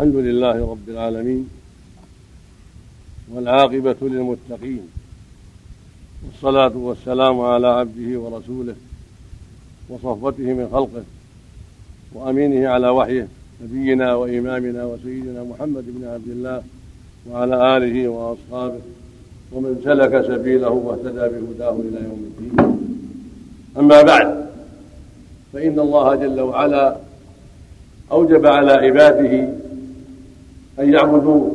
الحمد لله رب العالمين والعاقبة للمتقين والصلاة والسلام على عبده ورسوله وصفوته من خلقه وأمينه على وحيه نبينا وإمامنا وسيدنا محمد بن عبد الله وعلى آله وأصحابه ومن سلك سبيله واهتدى بهداه إلى يوم الدين. أما بعد فإن الله جل وعلا أوجب على عباده أن يعبدوه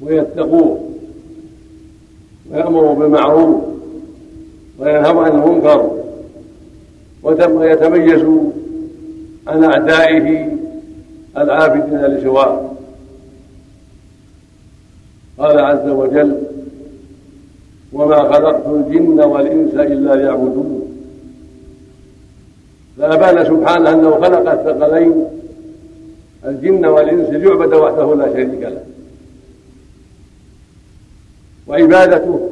ويتقوه ويأمروا بالمعروف وينهوا عن المنكر ويتميزوا عن أعدائه العابدين لسواه. قال عز وجل وما خلقت الجن والإنس إلا ليعبدون فأبان سبحانه أنه خلق الثقلين الجن والإنس ليعبد وحده لا شريك له. وعبادته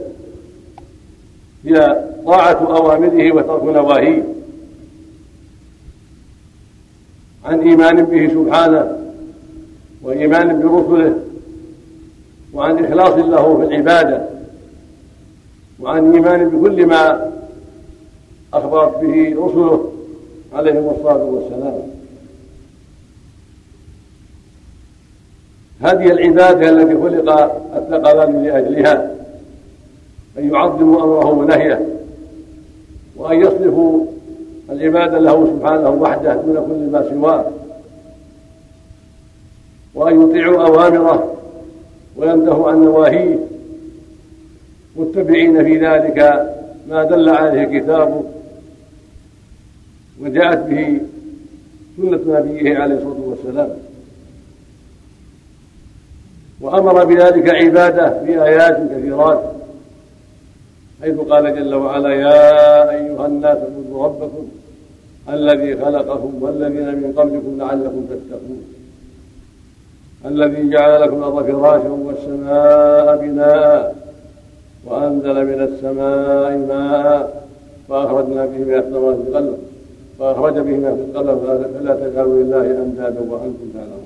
هي طاعة أوامره وترك نواهيه. عن إيمان به سبحانه وإيمان برسله وعن إخلاص له في العبادة وعن إيمان بكل ما أخبرت به رسله عليهم الصلاة والسلام. هذه العبادة التي خلق الثقلان لأجلها أن يعظموا أمره ونهيه وأن يصرفوا العبادة له سبحانه وحده دون كل ما سواه وأن يطيعوا أوامره وينتهوا عن نواهيه. متبعين في ذلك ما دل عليه كتابه وجاءت به سنة نبيه عليه الصلاة والسلام. وأمر بذلك عباده في آيات كثيرات حيث قال جل وعلا يا أيها الناس اعبدوا ربكم الذي خلقكم والذين من قبلكم لعلكم تتقون الذي جعل لكم الأرض فراشا والسماء بناء وأنزل من السماء ماء فأخرجنا به من الثمرات قلبا فأخرج به من القلب فلا تجعلوا لله أندادا وأنتم تعلمون.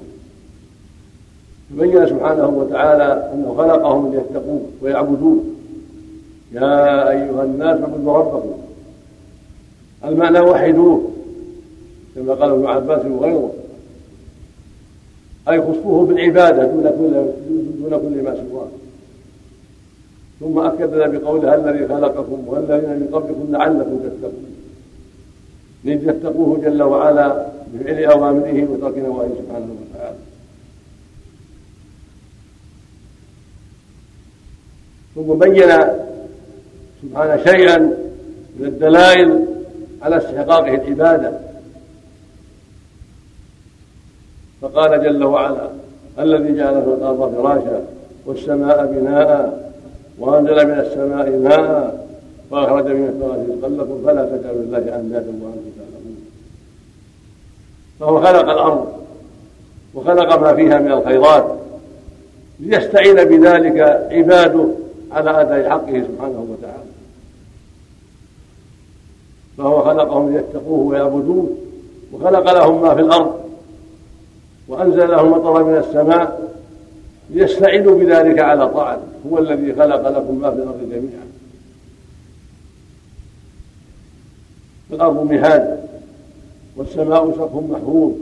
تبين سبحانه وتعالى أنه خلقهم ليتقوه ويعبدوه يا أيها الناس اعبدوا ربكم. المعنى وحدوه كما قال ابن عباس وغيره. أي خصوه بالعبادة دون كل دون كل ما سواه. ثم أكد بقوله الذي خلقكم والذين من قبلكم لعلكم تتقون. لتتقوه جل وعلا بفعل أوامره وترك نواهيه سبحانه وتعالى. ثم بين سبحانه شيئا من الدلائل على استحقاقه العبادة. فقال جل وعلا الذي جعل في الأرض فراشا والسماء بناء وأنزل من السماء ماء وأخرج من الثمرات رزقا فلا تجعلوا لله أندادا وأنتم تعلمون. فهو خلق الأرض وخلق ما فيها من الخيرات ليستعين بذلك عباده على أداء حقه سبحانه وتعالى. فهو خلقهم ليتقوه ويعبدوه وخلق لهم ما في الأرض وأنزل لهم مطر من السماء ليستعينوا بذلك على طاعته. هو الذي خلق لكم ما في الأرض جميعا. الأرض مهاد والسماء سقف محفوظ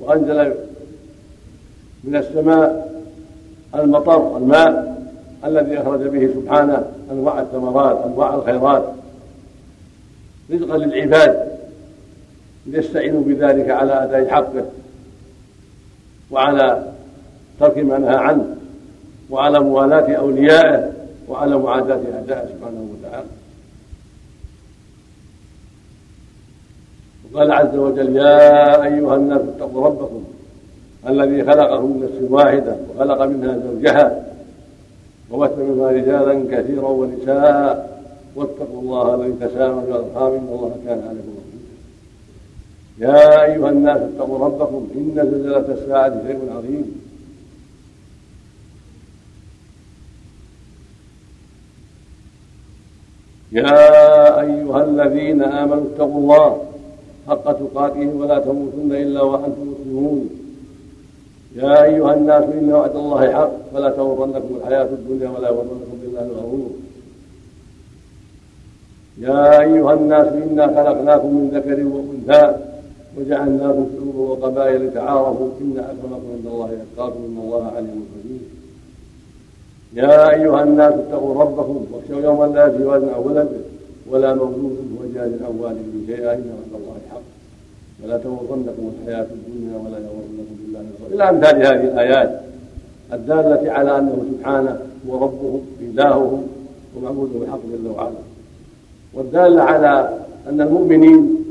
وأنزل من السماء المطر الماء الذي أخرج به سبحانه أنواع الثمرات أنواع الخيرات. رزقا للعباد. ليستعينوا بذلك على أداء حقه وعلى ترك ما نهى عنه وعلى موالاة أوليائه وعلى معاداة اعدائه سبحانه وتعالى. وقال عز وجل يا أيها الناس اتقوا ربكم الذي خلقكم من نفس واحدة وخلق منها زوجها وبث منها رجالا كثيرا ونساء. واتقوا الله الذي تساءلون بالارحام إن الله كان عليكم رقيبا. يا أيها الناس اتقوا ربكم. إن زلزلة الساعة شيء عظيم. يا أيها الذين آمنوا اتقوا الله حق تقاته ولا تموتن إلا وأنتم مسلمون. يا أيها الناس إن وعد الله حق فلا تغرنكم الحياة الدنيا ولا يغرنكم بالله الغرور. يا أيها الناس إنا خلقناكم من ذكر وأنثى وجعلناكم شعوبا وقبائل لتعارفوا إن أكرمكم عند الله يتقاكم إن الله عليم خبير يا أيها الناس اتقوا ربكم واخشوا يوما لا يجزي والد عن ولده ولا مولود هو جاز عن والده شيئا إن وعد الله حق. ولا تغرنكم الحياة الدنيا ولا يغرنكم بالله إلى أمثال هذه الآيات الدالة على أنه سبحانه هو ربهم إلههم ومعبودهم الحق جل وعلا. والدالة على أن المؤمنين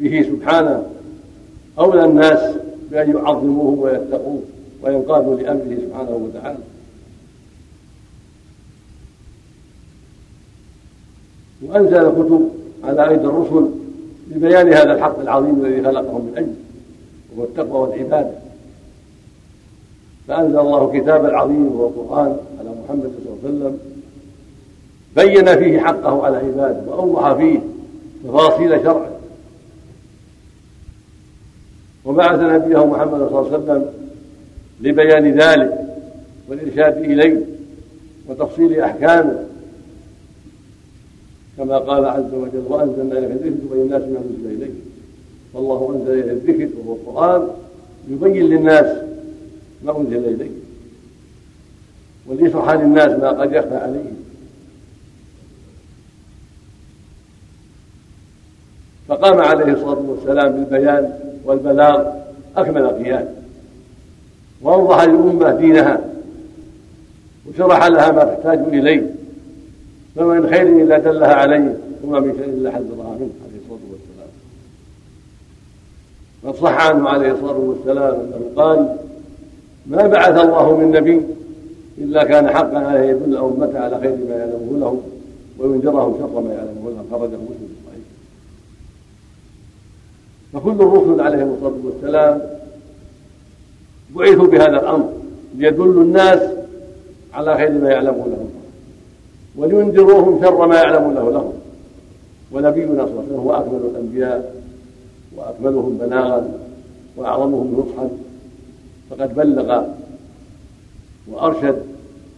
به سبحانه أولى الناس بأن يعظموه ويتقوه وينقادوا لأمره سبحانه وتعالى. وأنزل كتب على أيدي الرسل لبيان هذا الحق العظيم الذي خلقهم من أجله وهو التقوى والعبادة. فأنزل الله كتاب العظيم وهو القرآن على محمد صلى الله عليه وسلم. بين فيه حقه على عباده وأوضح فيه تفاصيل شرعه. وبعث نبيه محمد صلى الله عليه وسلم لبيان ذلك والإرشاد إليه وتفصيل أحكامه. كما قال عز وجل وأنزلنا إليك الذكر تبين الناس ما أنزل إليه والله أنزل إليه الذكر وهو القرآن يبين للناس ما أنزل إليه وليشرح للناس ما قد يخفى عليهم. فقام عليه الصلاة والسلام بالبيان والبلاغ أكمل قيام وأوضح للأمة دينها وشرح لها ما تحتاج إليه. فما من خير إلا دلها عليه وما من شر إلا حذرها منه عليه الصلاة والسلام. قد صح عنه عليه الصلاة والسلام. أنه قال ما بعث الله من نبي إلا كان حقا عليه يدل أمته على خير ما يعلمه له وينذرهم شر ما يعلمه له. خرجه مسلم صحيح فكل الرسل عليهم الصلاة والسلام بعثوا بهذا الأمر ليدلوا الناس على خير ما يعلمه لهم. ولينذروهم شر ما يعلم له لهم. ونبينا صلى الله عليه وسلم هو أكمل الأنبياء وأكملهم بلاغا وأعظمهم نصحا. فقد بلغ وأرشد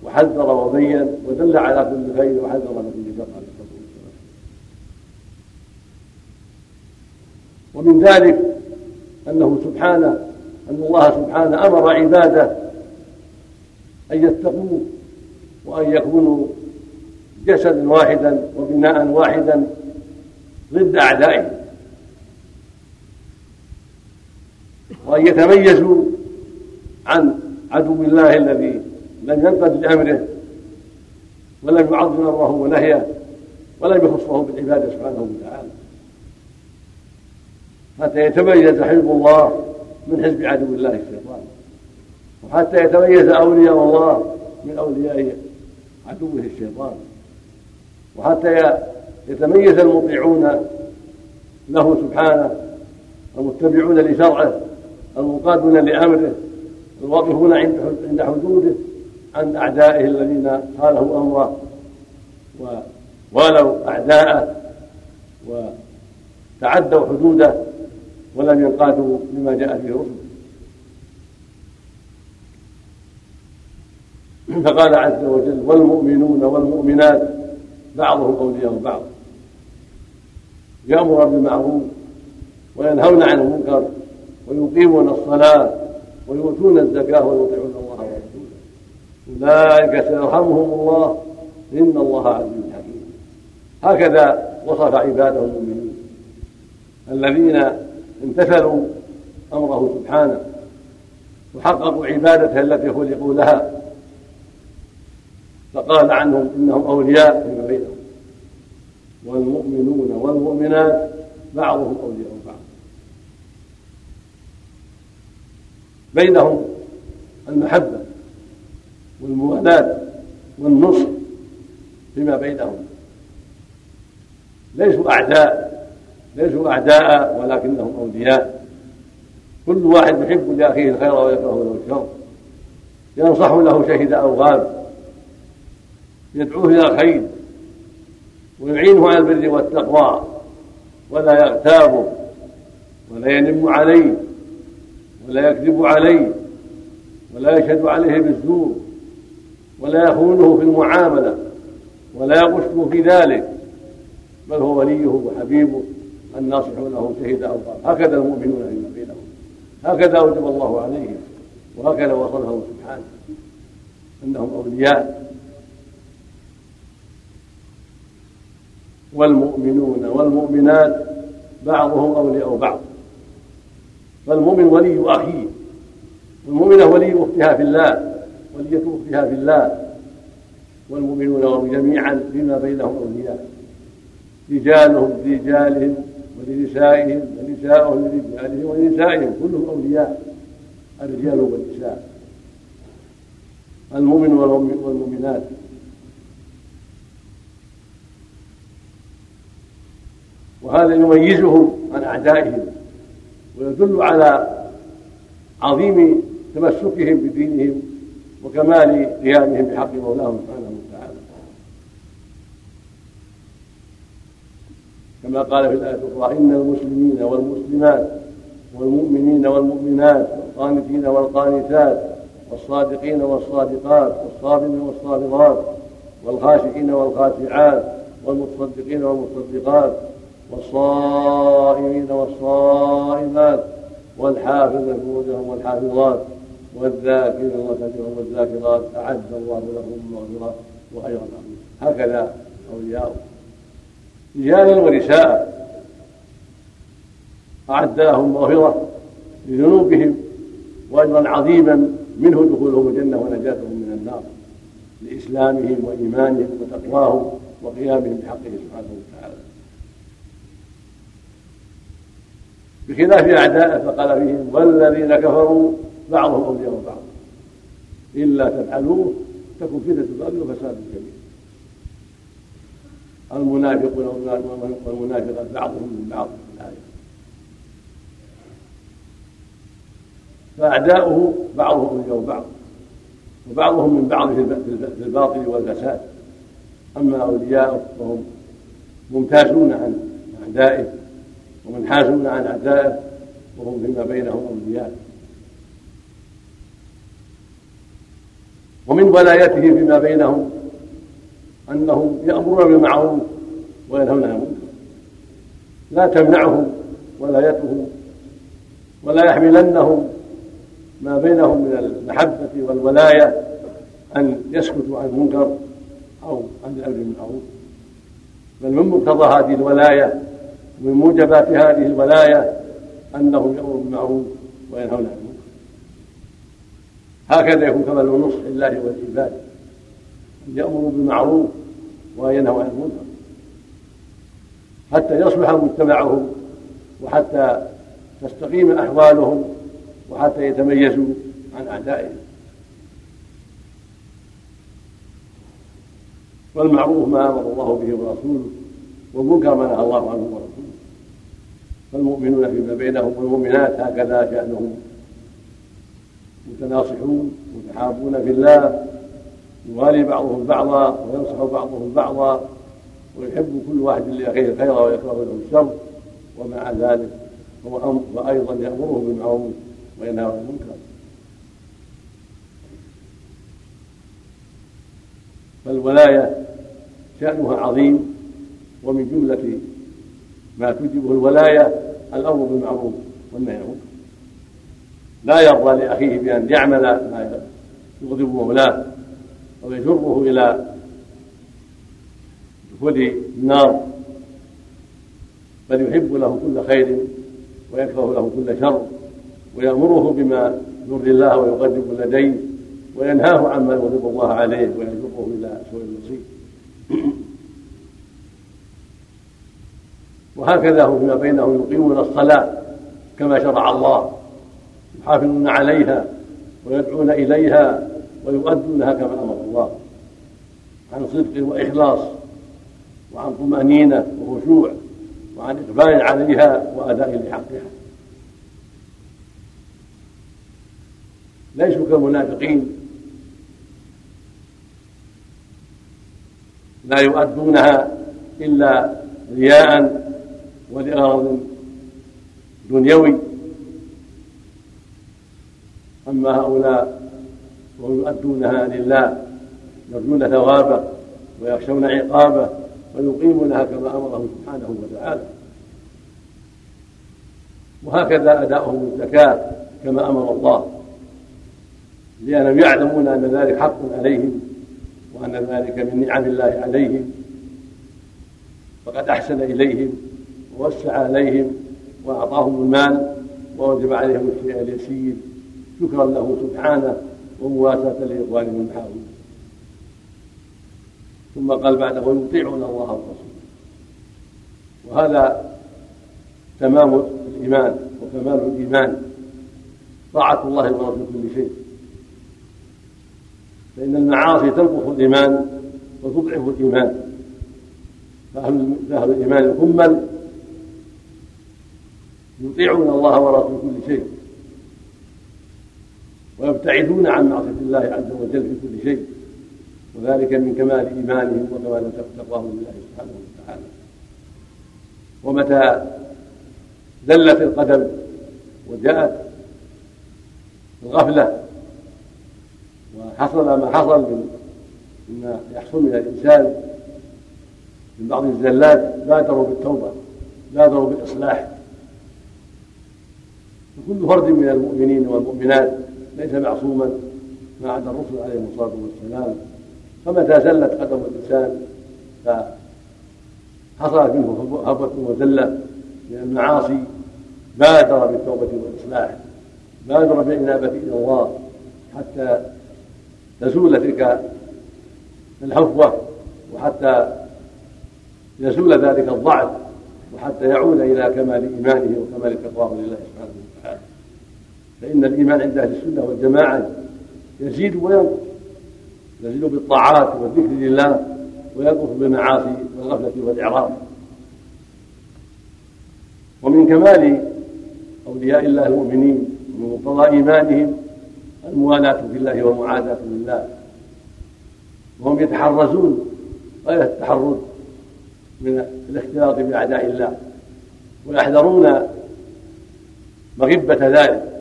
وحذر وبين ودل على كل خير وحذر من كل شر عليه الصلاه والسلام ومن ذلك أنه سبحانه أن الله سبحانه أمر عباده أن يتقوه وأن يكونوا جسدا واحدا وبناء واحدا ضد أعدائه. وأن يتميزوا عن عدو الله الذي لم ينقذ لأمره ولم يعظم أمره ونهيه ولم يخصه بالعبادة سبحانه وتعالى. حتى يتميز حزب الله من حزب عدو الله الشيطان. وحتى يتميز أولياء الله من أولياء عدوه الشيطان. وحتى يتميز المطيعون له سبحانه المتبعون لشرعه المنقادون لأمره الواقفون عند حدوده عن أعدائه الذين خالفوا أمره ووالوا أعداءه وتعدوا حدوده ولم ينقادوا لما جاء به رسله فقال عز وجل والمؤمنون والمؤمنات بعضهم أولياء بعض. يأمر بالمعروف وينهون عن المنكر ويقيمون الصلاة ويؤتون الزكاة ويطيعون الله ورسوله. أولئك سيرحمهم الله. إن الله عزيز حكيم. هكذا وصف عباده المؤمنين الذين امتثلوا أمره سبحانه وحققوا عبادته التي خلقوا لها فقال عنهم إنهم أولياء فيما بينهم. والمؤمنون والمؤمنات بعضهم أولياء بعض. بينهم المحبة والموالاة والنصر فيما بينهم. ليسوا أعداء ليسوا أعداء ولكنهم أولياء. كل واحد يحب لأخيه الخير ويكره له الشر. ينصح له شهد أو غاب يدعوه إلى الخير ويعينه على البر والتقوى ولا يغتابه ولا ينم عليه ولا يكذب عليه ولا يشهد عليه بالزور ولا يخونه في المعاملة ولا يغشه في ذلك بل هو وليه وحبيبه الناصح له شهد أو قال هكذا المؤمنون فيما بينهم. هكذا أوجب الله عليهم وهكذا وصفهم سبحانه أنهم أولياء. والمؤمنون والمؤمنات بعضهم أولياء بعض. فالمؤمن ولي أخيه والمؤمنة ولي أختها في الله ولية أختها في الله. والمؤمنون جميعا فيما بينهم أولياء. رجالهم لرجالهم ولنسائهم ونساؤهم لرجالهم ولنسائهم كلهم أولياء الرجال والنساء. المؤمن والمؤمنات. وهذا يميزهم عن أعدائهم ويدل على عظيم تمسكهم بدينهم وكمال قيامهم بحق مولاهم سبحانه وتعالى. كما قال في الآية الأخرى إن المسلمين والمسلمات والمؤمنين والمؤمنات والقانتين والقانتات والصادقين والصادقات والصابرين والصابرات والخاشعين والخاشعات والمتصدقين والمصدقات والصائمين والصائمات والحافظ فروجهم والحافظات والذاكرين كثيرا والذاكرات أعد الله لهم مغفرة وأجرا عظيما. هكذا أولياء رجالا ونساء أعد لهم مغفرة لذنوبهم وأجرا عظيما منه دخولهم الجنة ونجاتهم من النار لإسلامهم وإيمانهم وتقواهم وقيامهم بحقه سبحانه وتعالى. بخلاف أعدائه فقال فيهم والذين كفروا بعضهم أولياء بعض. إلا تفعلوه تكن فتنة الأرض وفساد كبير المنافقون والمنافقات بعضهم من بعض. في الآية فأعداؤه بعضهم أولياء بعض. وبعضهم من بعض في الباطل والفساد. أما أولياؤه فهم ممتازون عن أعدائه. ومنحازون عن أعدائه وهم فيما بينهم أولياء. ومن ولايته فيما بينهم أنهم يأمرون بالمعروف وينهون عن المنكر. لا تمنعهم ولايته ولا يحملنهم ما بينهم من المحبة والولاية أن يسكتوا عن المنكر أو عن الأمر بالمعروف. بل من مقتضى هذه الولاية ومن موجبات هذه الولاية أنهم يأمروا بالمعروف وينهون عن المنكر. هكذا يكون كمال النصح لله والعباد. أن يأمروا بالمعروف وينهوا عن المنكر. حتى يصلح مجتمعهم وحتى تستقيم أحوالهم وحتى يتميزوا عن أعدائهم. والمعروف ما أمر الله به ورسوله والمنكر ما نهى الله عنه ورسوله. فالمؤمنون فيما بينهم والمؤمنات هكذا شأنهم متناصحون متحابون في الله يوالي بعضهم بعضا وينصح بعضهم بعضا ويحب كل واحد لأخيه خيرا ويكره له الشر ومع ذلك هو وأيضا يأمره بالمعروف وينهى عن المنكر. فالولاية شأنها عظيم ومن جملة ما توجبه الولاية الأمر بالمعروف والنهي عن لا يرضى لأخيه بأن يعمل ما يغضب مولاه أو يجره إلى دخول النار. بل يحب له كل خير ويكره له كل شر ويأمره بما يرضي الله ويقرب لديه وينهاه عما يغضب الله عليه ويجره إلى سوء المصير. وهكذا هم فيما بينهم يقيمون الصلاة كما شرع الله يحافظون عليها ويدعون إليها ويؤدونها كما أمر الله عن صدق وإخلاص وعن طمأنينة وخشوع وعن إقبال عليها وأداء لحقها. ليسوا كالمنافقين لا يؤدونها إلا رياء ولغرض دنيوي. أما هؤلاء وهم يؤدونها لله يرجون ثوابه ويخشون عقابه ويقيمونها كما امرهم سبحانه وتعالى. وهكذا أداؤهم الزكاه كما أمر الله. لانهم يعلمون أن ذلك حق عليهم وأن ذلك من نعم الله عليهم. فقد أحسن إليهم ووسع عليهم وأعطاهم المال ووجب عليهم الشيء اليسير شكرا له سبحانه ومواساة لإخوانهم حولهم ثم قال بعده ويطيعون الله ورسوله وهذا تمام الإيمان وكمال الإيمان. طاعة الله ورسوله كل شيء. فإن المعاصي تنقص الإيمان وتضعف الإيمان. فأهل الإيمان الكمل يطيعون الله ورسوله كل شيء. ويبتعدون عن معصية الله عز وجل في كل شيء. وذلك من كمال إيمانهم وكمال تقواهم لله سبحانه وتعالى. ومتى زلت القدم وجاءت الغفلة وحصل ما حصل من مما يحصل من الإنسان من بعض الزلات بادروا بالتوبة بادروا بالإصلاح. فكل فرد من المؤمنين والمؤمنات ليس معصوما ما عدا الرسل عليهم الصلاة والسلام. فمتى زلت قدم الإنسان فحصلت منه هبه وزلة من المعاصي بادر بالتوبة والإصلاح بادر بالإنابة إلى الله حتى تزول تلك الهفوه وحتى يزول ذلك الضعف وحتى يعود إلى كمال إيمانه وكمال تقواه لله سبحانه وتعالى. فإن الإيمان عند أهل السنة والجماعة يزيد وينقص. يزيد بالطاعات والذكر لله وينقص بالمعاصي والغفلة والإعراض. ومن كمال أولياء الله المؤمنين ومن مقتضى إيمانهم الموالاة في الله والمعاداة لله. وهم يتحرزون غايه التحرز من الاختلاط بأعداء الله ويحذرون مغبة ذلك.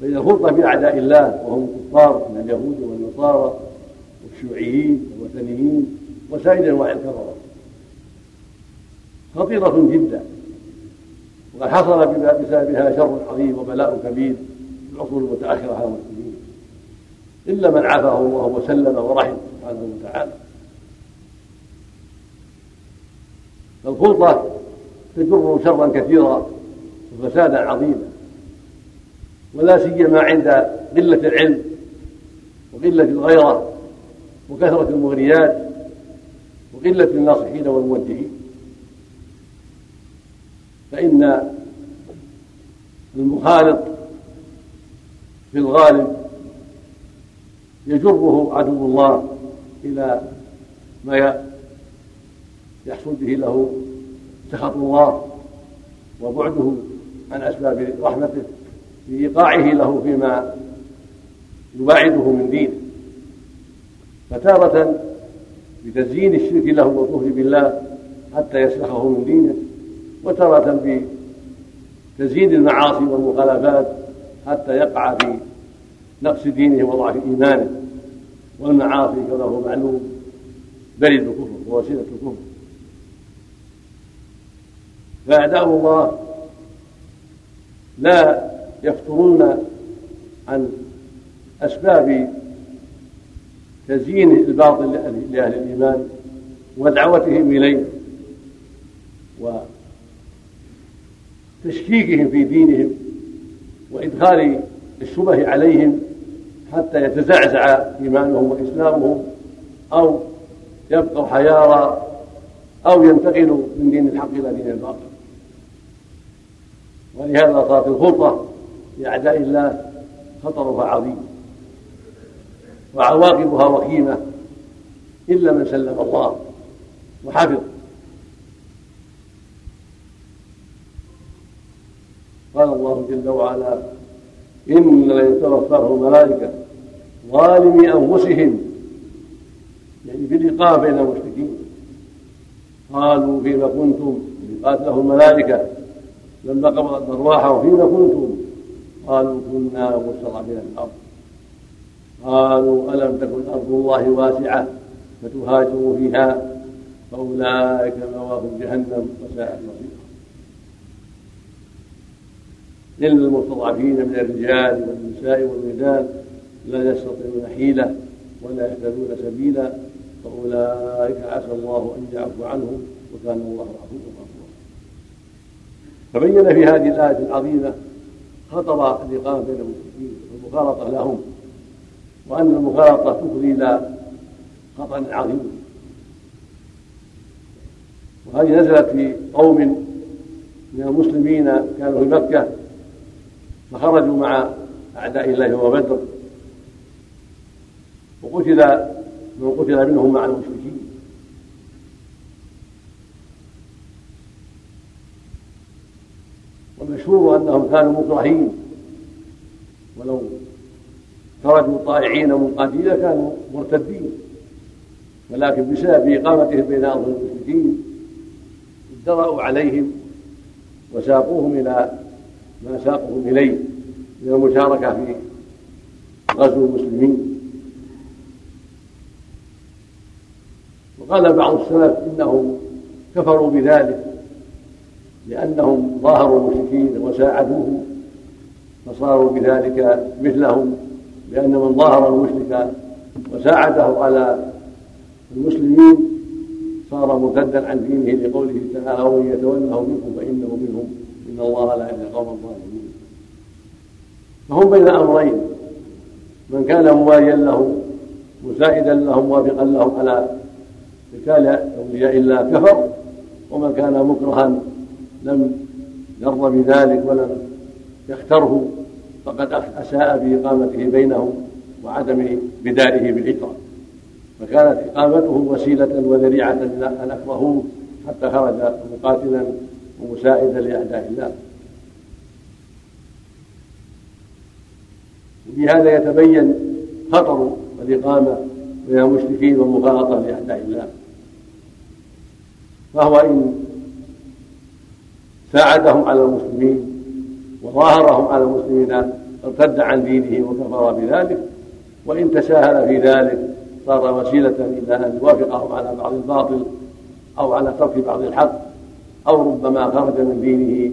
فإذا الخلطة بأعداء الله وهم الكفار من اليهود والنصارى والشيوعيين والوثنيين وسائر أنواع الكفرة. خطيرة جدا. وقد حصل بسببها شر عظيم وبلاء كبير في العصور المتأخرة على المسلمين. إلا من عافاه الله وسلم ورحم سبحانه وتعالى. فالخلطة تجر شرا كثيرا وفسادا عظيما. ولا سيما عند قلة العلم وقلة الغيرة وكثرة المغريات وقلة الناصحين والموجهين. فإن المخالط في الغالب يجره عدو الله إلى ما يحصل به له سخط الله وبعده عن أسباب رحمته. بإيقاعه له فيما يباعده من دينه فتارة بتزيين الشرك له والكفر بالله حتى يسلخه من دينه وتارة بتزيين المعاصي والمخالفات حتى يقع في نقص دينه وضعف إيمانه. والمعاصي كما هو معلوم برد الكفر ووسيلة الكفر. فأعداء الله لا يفترون عن أسباب تزيين الباطل لأهل الإيمان ودعوتهم إليه وتشكيكهم في دينهم وإدخال الشبه عليهم حتى يتزعزع إيمانهم وإسلامهم أو يبقوا حيارى أو ينتقلوا من دين الحق إلى دين الباطل. ولهذا صارت الخلطة لأعداء الله خطرها عظيم وعواقبها وخيمة إلا من سلم الله وحفظ. قال الله جل وعلا إن لن توفاهم الملائكة ظالمي أنفسهم يعني بالإيقاف بين المشركين. قالوا فيما كنتم قاتله الملائكة لما قبضت أرواحهم فيما كنتم قالوا كنا مستضعفين في الأرض. قالوا ألم تكن أرض الله واسعة فتهاجروا فيها فأولئك مأواهم جهنم وساءت مصيرا إلا المستضعفين من الرجال والنساء والولدان لا يستطيعون حيلة ولا يهتدون سبيلا فأولئك عسى الله أن يعفو عنهم وكان الله عفوا غفورا. فبين في هذه الآية العظيمة خطر الإقامة بين المشركين والمخالطة لهم وأن المخالطة تفضي إلى خطر عظيم. وهذه نزلت في قوم من المسلمين كانوا في مكة فخرجوا مع أعداء الله وهو بدر وقتل من قتل منهم مع المشركين. والمشهور أنهم كانوا مكرهين. ولو خرجوا طائعين منقادين كانوا مرتدين. ولكن بسبب إقامتهم بين اظهر المشركين ادرأوا عليهم وساقوهم إلى ما ساقهم إليه من المشاركة في غزو المسلمين. وقال بعض السلف إنهم كفروا بذلك. لأنهم ظاهروا المشركين وساعدوهم فصاروا بذلك مثلهم لأن من ظاهر المشرك وساعده على المسلمين صار مرتدا عن دينه لقوله تعالى ومن يتوله منكم فإنه منهم إن الله لا يهدي القوم الظالمين. فهم بين أمرين من كان مواليا له مساعدا لهم موافقا لهم على قتال أولياء الله كفر ومن كان مكرها لم يرضى بذلك ولم يختره فقد أساء باقامته بينهم وعدم بدائه بالهجره فكانت إقامته وسيلة وذريعه ان اكرهوه حتى خرج مقاتلا ومساعدا لأعداء الله. بهذا يتبين خطر الإقامة بين المشركين والمخالطة لأعداء الله. فهو إن ساعدهم على المسلمين وظاهرهم على المسلمين ارتد عن دينه وكفر بذلك. وإن تساهل في ذلك صار وسيلة إلى أن يوافقهم على بعض الباطل أو على ترك بعض الحق أو ربما خرج من دينه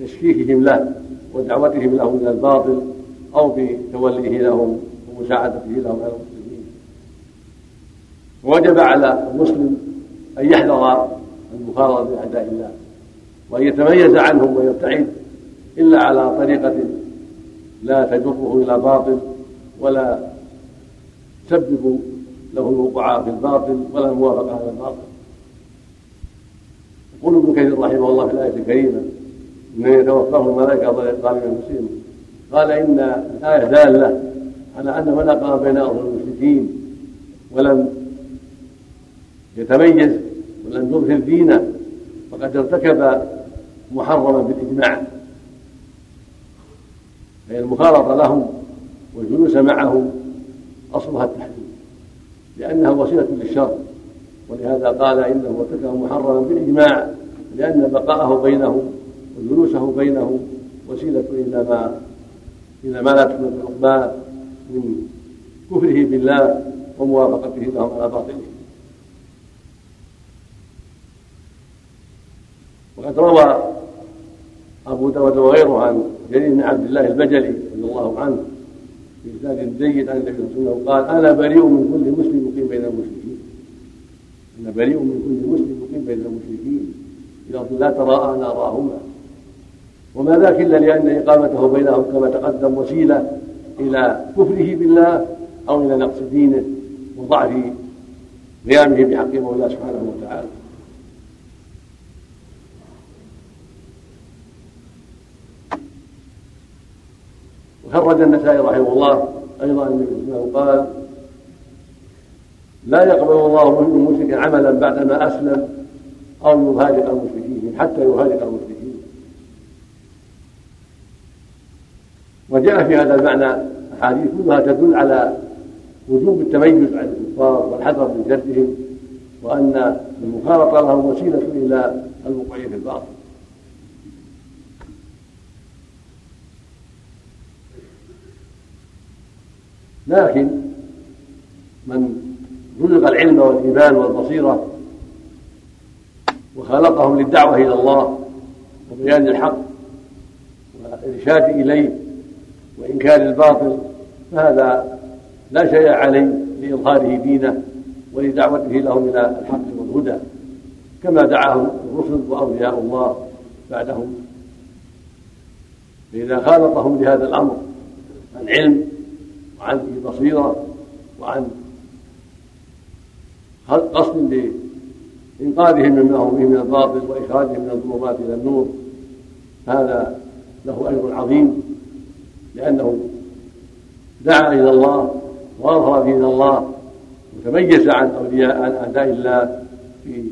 بتشكيكهم له ودعوتهم له إلى الباطل أو بتوليه لهم ومساعدته لهم على المسلمين. وجب على المسلم أن يحذر المخالطة بأعداء الله وأن يتميز عنهم ويبتعد إلا على طريقة لا تجره إلى باطل ولا تسبب له الوقوع في الباطل ولا الموافقة على الباطل. يقول ابن كثير رحمه الله في الآية الكريمة من يتوفاه الملائكة ظالم المسلم قال إن الآية دالة على أن من أقام بين أظهر المشركين ولم يتميز ولم يظهر دينه فقد ارتكب محرما بالاجماع فإن المخالطة لهم والجلوس معهم أصلها التحريم لأنها وسيلة للشر. ولهذا قال إنه ارتكب محرما بالاجماع لأن بقاءه بينهم وجلوسه بينهم وسيلة إلى ما إلى ما لا تحمل من كفره بالله وموافقته لهم على باطلهم وقد روى أبو داود وغيره عن جرير بن عبد الله البجلي رضي الله عنه في إسناد جيد عن النبي صلى الله عليه وسلم قال أنا بريء من كل مسلم يقيم بين المشركين. أنا بريء من كل مسلم يقيم بين المشركين. إذا لا تراءى ناراهما وما ذاك إلا لأن إقامته بينهم كما تقدم وسيلة إلى كفره بالله أو إلى نقص دينه وضعف قيامه بحق مولاه سبحانه وتعالى. وخرج النسائي رحمه الله أيضا انه قال لا يقبل الله من مشرك عملا بعدما أسلم أو يهاجر المشركين حتى يهاجر المشركين. وجاء في هذا المعنى أحاديث كلها تدل على وجوب التميز عن الكفار والحذر من جدهم وأن المخالطة لهم وسيلة إلى الوقوع في الباطل. لكن من رزق العلم والإيمان والبصيرة وخلقهم للدعوة إلى الله وبيان الحق والإرشاد إليه وإنكار الباطل فهذا لا شيء عليه لإظهاره دينه ولدعوته لهم إلى الحق والهدى كما دعاهم الرسل وأولياء الله بعدهم. فإذا خالطهم بهذا الأمر عن علم وعن بصيرة وعن قصد لإنقاذهم مما هم فيه من الباطل وإخراجهم من الظلمات إلى النور؟ هذا له أجر عظيم لأنه دعا إلى الله وأظهر دين الله وتميز عن أولياء عن أعداء الله في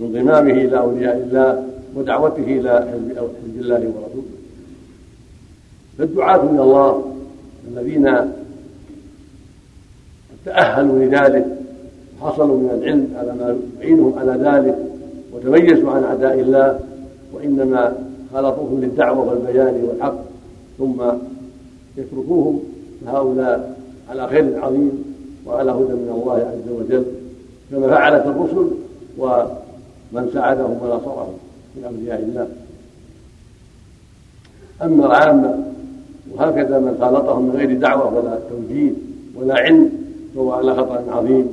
انضمامه إلى أولياء الله ودعوته إلى حزب الله ورسوله. فالدعاة إلى الله الذين تأهلوا لذلك وحصلوا من العلم على ما يعينهم على ذلك وتميزوا عن أعداء الله وإنما خالطوهم للدعوة والبيان والحق ثم يتركوهم فهؤلاء على خير عظيم وعلى هدى من الله عز وجل كما فعلت الرسل ومن ساعدهم ونصرهم من أولياء الله. أما العامة وهكذا من خالطهم من غير دعوة ولا توجيه ولا علم فهو على خطر عظيم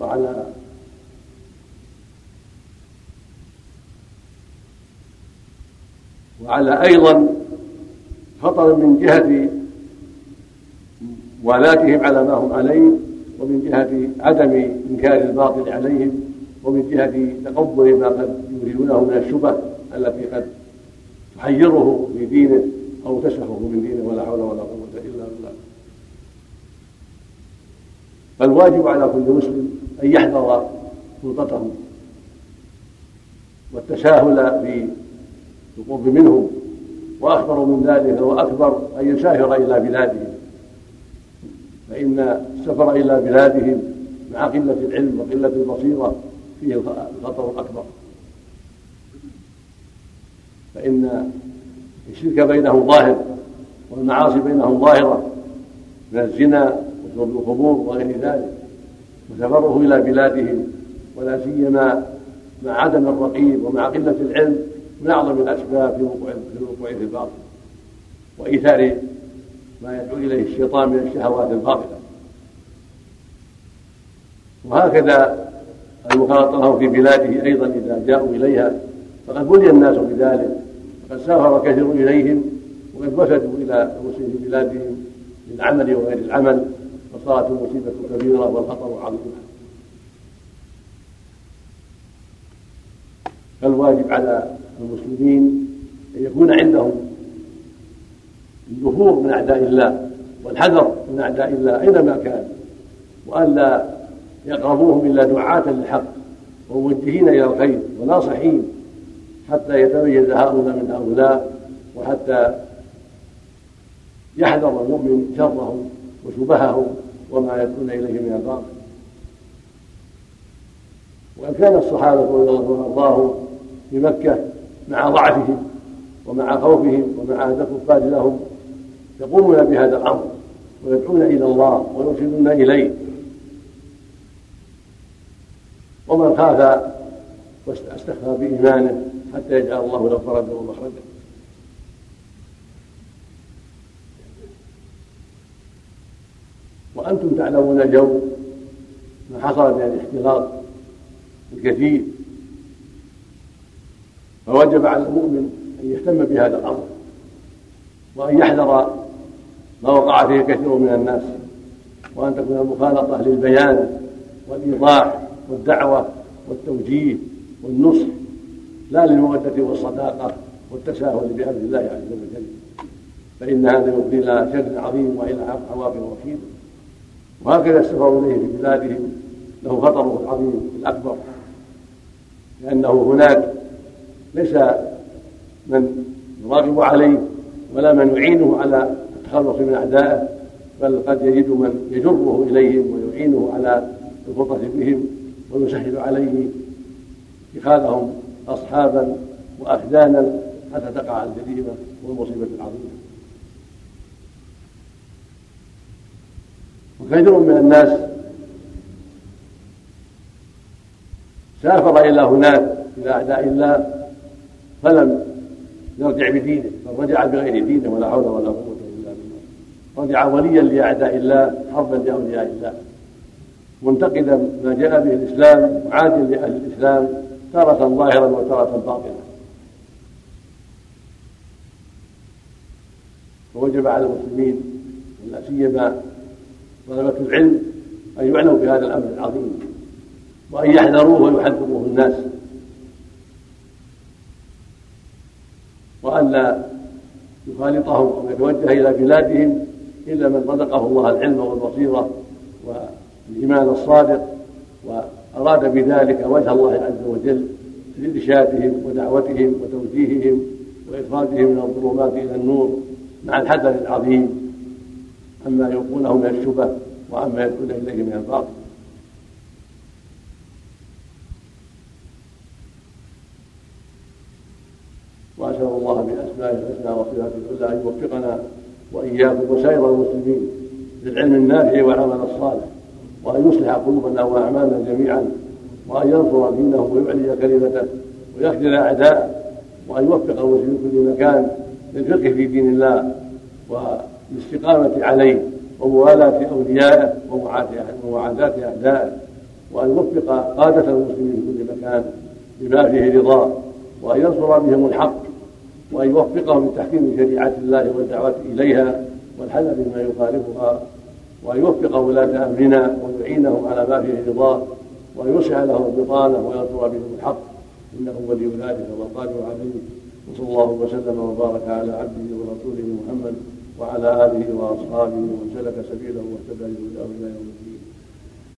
وعلى وعلى أيضا خطر من جهة موالاتهم على ما هم عليه ومن جهة عدم إنكار الباطل عليهم ومن جهة تقبل ما قد يريدونه من الشبه التي قد تحيره في دينه أو تسفه من دينه ولا حول ولا قوة إلا بالله فالواجب على كل مسلم أن يحذر سلطته والتساهل في القرب منهم وأخبر من ذلك وأكبر أن يسافر إلى بلادهم. فإن السفر إلى بلادهم مع قلة العلم وقلة البصيرة فيه الخطر الأكبر. فإن الشرك بينهم ظاهر والمعاصي بينهم ظاهرة من الزنا وشرب الخمور وغير ذلك وسفره إلى بلادهم ولا سيما مع عدم الرقيب ومع قلة العلم من أعظم الأسباب في الوقوع في الوقوع في الباطل وإيثار ما يدعو إليه الشيطان من الشهوات الباطلة. وهكذا المخالطة له في بلاده أيضا إذا جاءوا إليها فقد بلي الناس بذلك فقد سافر كثير إليهم وقد وفدوا إلى المسلمين في بلادهم للعمل وغير العمل فصارت المصيبة كبيرة والخطر عظيم. فالواجب على المسلمين أن يكون عندهم النفور من أعداء الله والحذر من أعداء الله أينما كان وأن لا يقربوهم إلا دعاة للحق وموجهين إلى الخير وناصحين حتى يتميز هؤلاء من هؤلاء وحتى يحذر المؤمن شرهم وشبههم. وما يدعون إليه من الباطل. وإن كان الصحابة رضي الله عنهم في مكة مع ضعفهم ومع خوفهم ومع عهد الكفار لهم يقومون بهذا الأمر ويدعون إلى الله ويرشدون إليه. ومن خاف واستخفى بإيمانه حتى يجعل الله له فرجا ومخرجا. وأنتم تعلمون اليوم ما حصل من الاختلاط الكثير. فوجب على المؤمن أن يهتم بهذا الأمر وأن يحذر ما وقع فيه كثير من الناس وأن تكون المخالطة للبيان والإيضاح والدعوة والتوجيه والنصح لا للمودة والصداقة والتساهل بأمر الله عز وجل. فإن هذا يفضي إلى شر عظيم وإلى عواقب وخيمة وهكذا السفر إليه في بلادهم له خطره العظيم الأكبر. لأنه هناك ليس من يراغب عليه ولا من يعينه على التخلص من أعدائه بل قد يجد من يجره إليهم ويعينه على الخطة بهم ويسهل عليه اتخاذهم أصحابا وأخدانا حتى تقع الجريمة والمصيبة العظيمة. وكثير من الناس. سافر إلى هناك إلى أعداء الله فلم يرجع بدينه بل رجع بغير دينه ولا حول ولا قوة إلا بالله. رجع وليا لأعداء الله حربا لأولياء الله. منتقدا ما جاء به الإسلام معاديا لأهل الإسلام تارة ظاهرا وتارة باطنا فوجب على المسلمين لا سيما طلبة العلم أن يعنوا بهذا الأمر العظيم وأن يحذروه ويحذروه الناس. وأن لا يخالطهم أو يتوجه إلى بلادهم إلا من رزقه الله العلم والبصيرة والإيمان الصادق وأراد بذلك وجه الله عز وجل لإرشادهم ودعوتهم وتوجيههم وإخراجهم من الظلمات إلى النور مع الحذر العظيم. عما يلقونه من الشبه وعما يدعون إليه من الباطل. وأسأل الله بأسمائه الحسنى وصفاته العلى أن يوفقنا وإياكم وسائر المسلمين للعلم النافع والعمل الصالح وأن يصلح قلوبنا وأعمالنا جميعا وأن ينصر دينه ويعلي كلمته ويخذل أعداءه وأن يوفق المسلمين في كل مكان للفقه في دين الله والاستقامة عليه وموالاة أوليائه ومعاداة أعدائه وأن يوفق قادة المسلمين في كل مكان بما فيه رضاه وأن ينصر بهم الحق وأن يوفقهم لتحكيم شريعة الله والدعوة إليها والحذر مما يخالفها وأن يوفق ولاة أمرنا ويعينهم على ما فيه رضاه وأن يصلح لهم البطانة وينصر بهم الحق. إنه ولي ذلك والقادر عليه. وصلى الله وسلم وبارك على عبده ورسوله محمد وعلى آله وأصحابه ومن سلك سبيله واهتدى بهداه إلى يوم الدين.